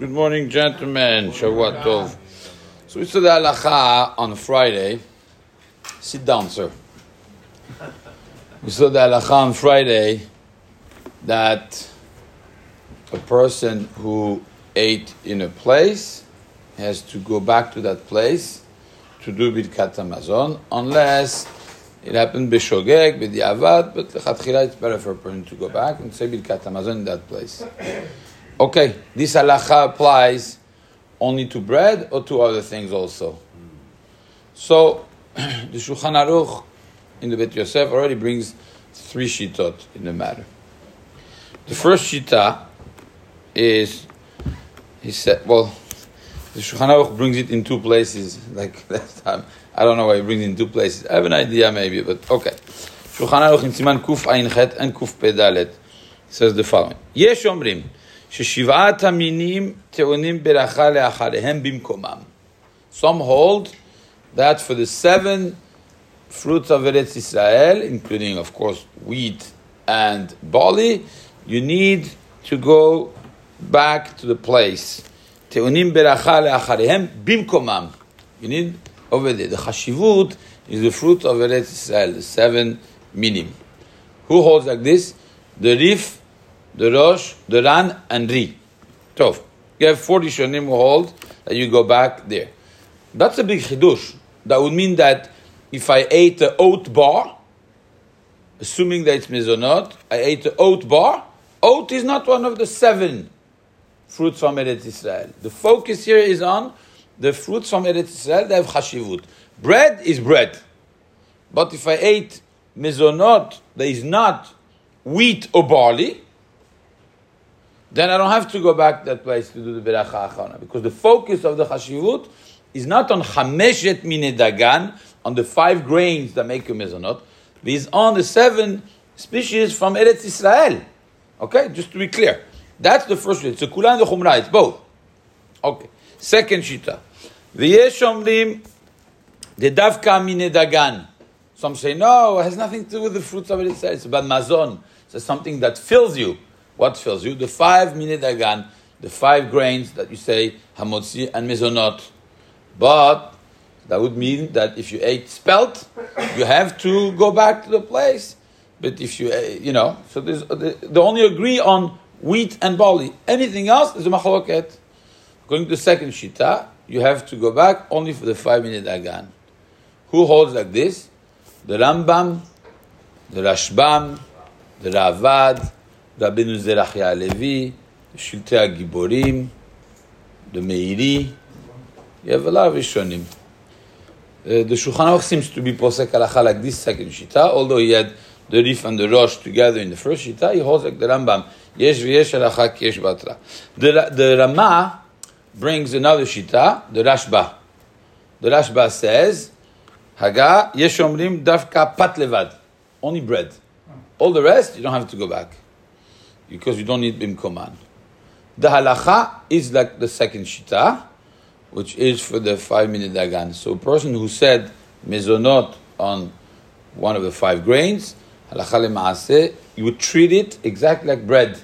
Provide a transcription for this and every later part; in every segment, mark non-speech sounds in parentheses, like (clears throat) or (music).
Good morning, gentlemen. Shavua Tov. So we the halacha on Friday. Sit down, sir. We the halacha on Friday that a person who ate in a place has to go back to that place to do Birkat Hamazon unless it happened b'shogeg, b'diavad, but lechatchila it's better for a person to go back and say Birkat Hamazon in that place. Okay, this halacha applies only to bread or to other things also. So, (clears throat) the Shulchan Aruch in the Bet Yosef already brings three shitot in the matter. The first shita is, he said, well, the Shulchan Aruch brings it in two places, (laughs) like last time. I don't know why he brings it in two places. I have an idea maybe, but okay. Shulchan Aruch in Siman Kuf Ayin Chet and Kuf Pei Dalet says the following. Yesh omrim, ששבעת המינים טעונים ברכה לאחריהם במקומם. Some hold that for the seven fruits of Eretz Israel, including, of course, wheat and barley, you need to go back to the place. טעונים ברכה לאחריהם במקומם. You need over there. The chashivut is the fruit of Eretz Israel, the seven minim. Who holds like this? The Rif the Rosh, the Ran, and Ri. Tov. You have 40 Shonim who hold that you go back there. That's a big chidush. That would mean that if I ate the oat bar, assuming that it's mezonot, I ate the oat bar, oat is not one of the seven fruits from Eretz Israel. The focus here is on the fruits from Eretz Israel, they have chashivut. Bread is bread. But if I ate mezonot that is not wheat or barley, then I don't have to go back that place to do the beracha acharona because the focus of the chashivut is not on chameshet minei dagan, on the five grains that make a mezonot, but is on the seven species from Eretz Israel. Okay, just to be clear, that's the first. one. It's a kula and the chumrah. It's both. Okay. Second shita, v'yesh omrim the davka minei dagan. Some say no, it has nothing to do with the fruits of Eretz Israel. It's about mazon. It's something that fills you. What fills you? The five minei dagan, the five grains that you say hamotzi and mezonot. But that would mean that if you ate spelt, you have to go back to the place. But if you, eh, you know, so there's, they only agree on wheat and barley. Anything else is a machloket. Going to the second shita, you have to go back only for the five minei dagan. Who holds like this? The Rambam, the Rashbam, the Ravad, Rabbeinu Zerachia HaLevi, Shiltei HaGiborim, the Meiri. You a lot of Rishonim. The Shulchan Aruch seems to be posek halacha like this second shita, although he had the Rif and the Rosh together in the first shita, he holds like the Rambam. Yesh v'yesh halacha yesh batra. The, Rama brings another shita, the Rashba. The Rashba says, Haga yesh omrim davka pat only bread. All the rest, you don't have to go back because you don't need bimkoman. The halacha is like the second shita, which is for the five minei dagan. So a person who said mezonot on one of the five grains, halacha lemaase, you would treat it exactly like bread.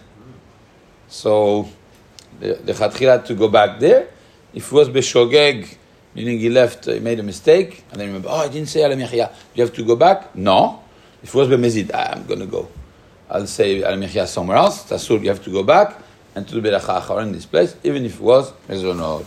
So the, the chatchila to go back there. If it was beshogeg, meaning he left, he made a mistake, and then remember, oh, I didn't say alam You have to go back? No. If it was bemezid, ah, I'm going to go. I'll say al mechia somewhere else. Tasur, you have to go back and to the beracha in this place, even if it was mezonot.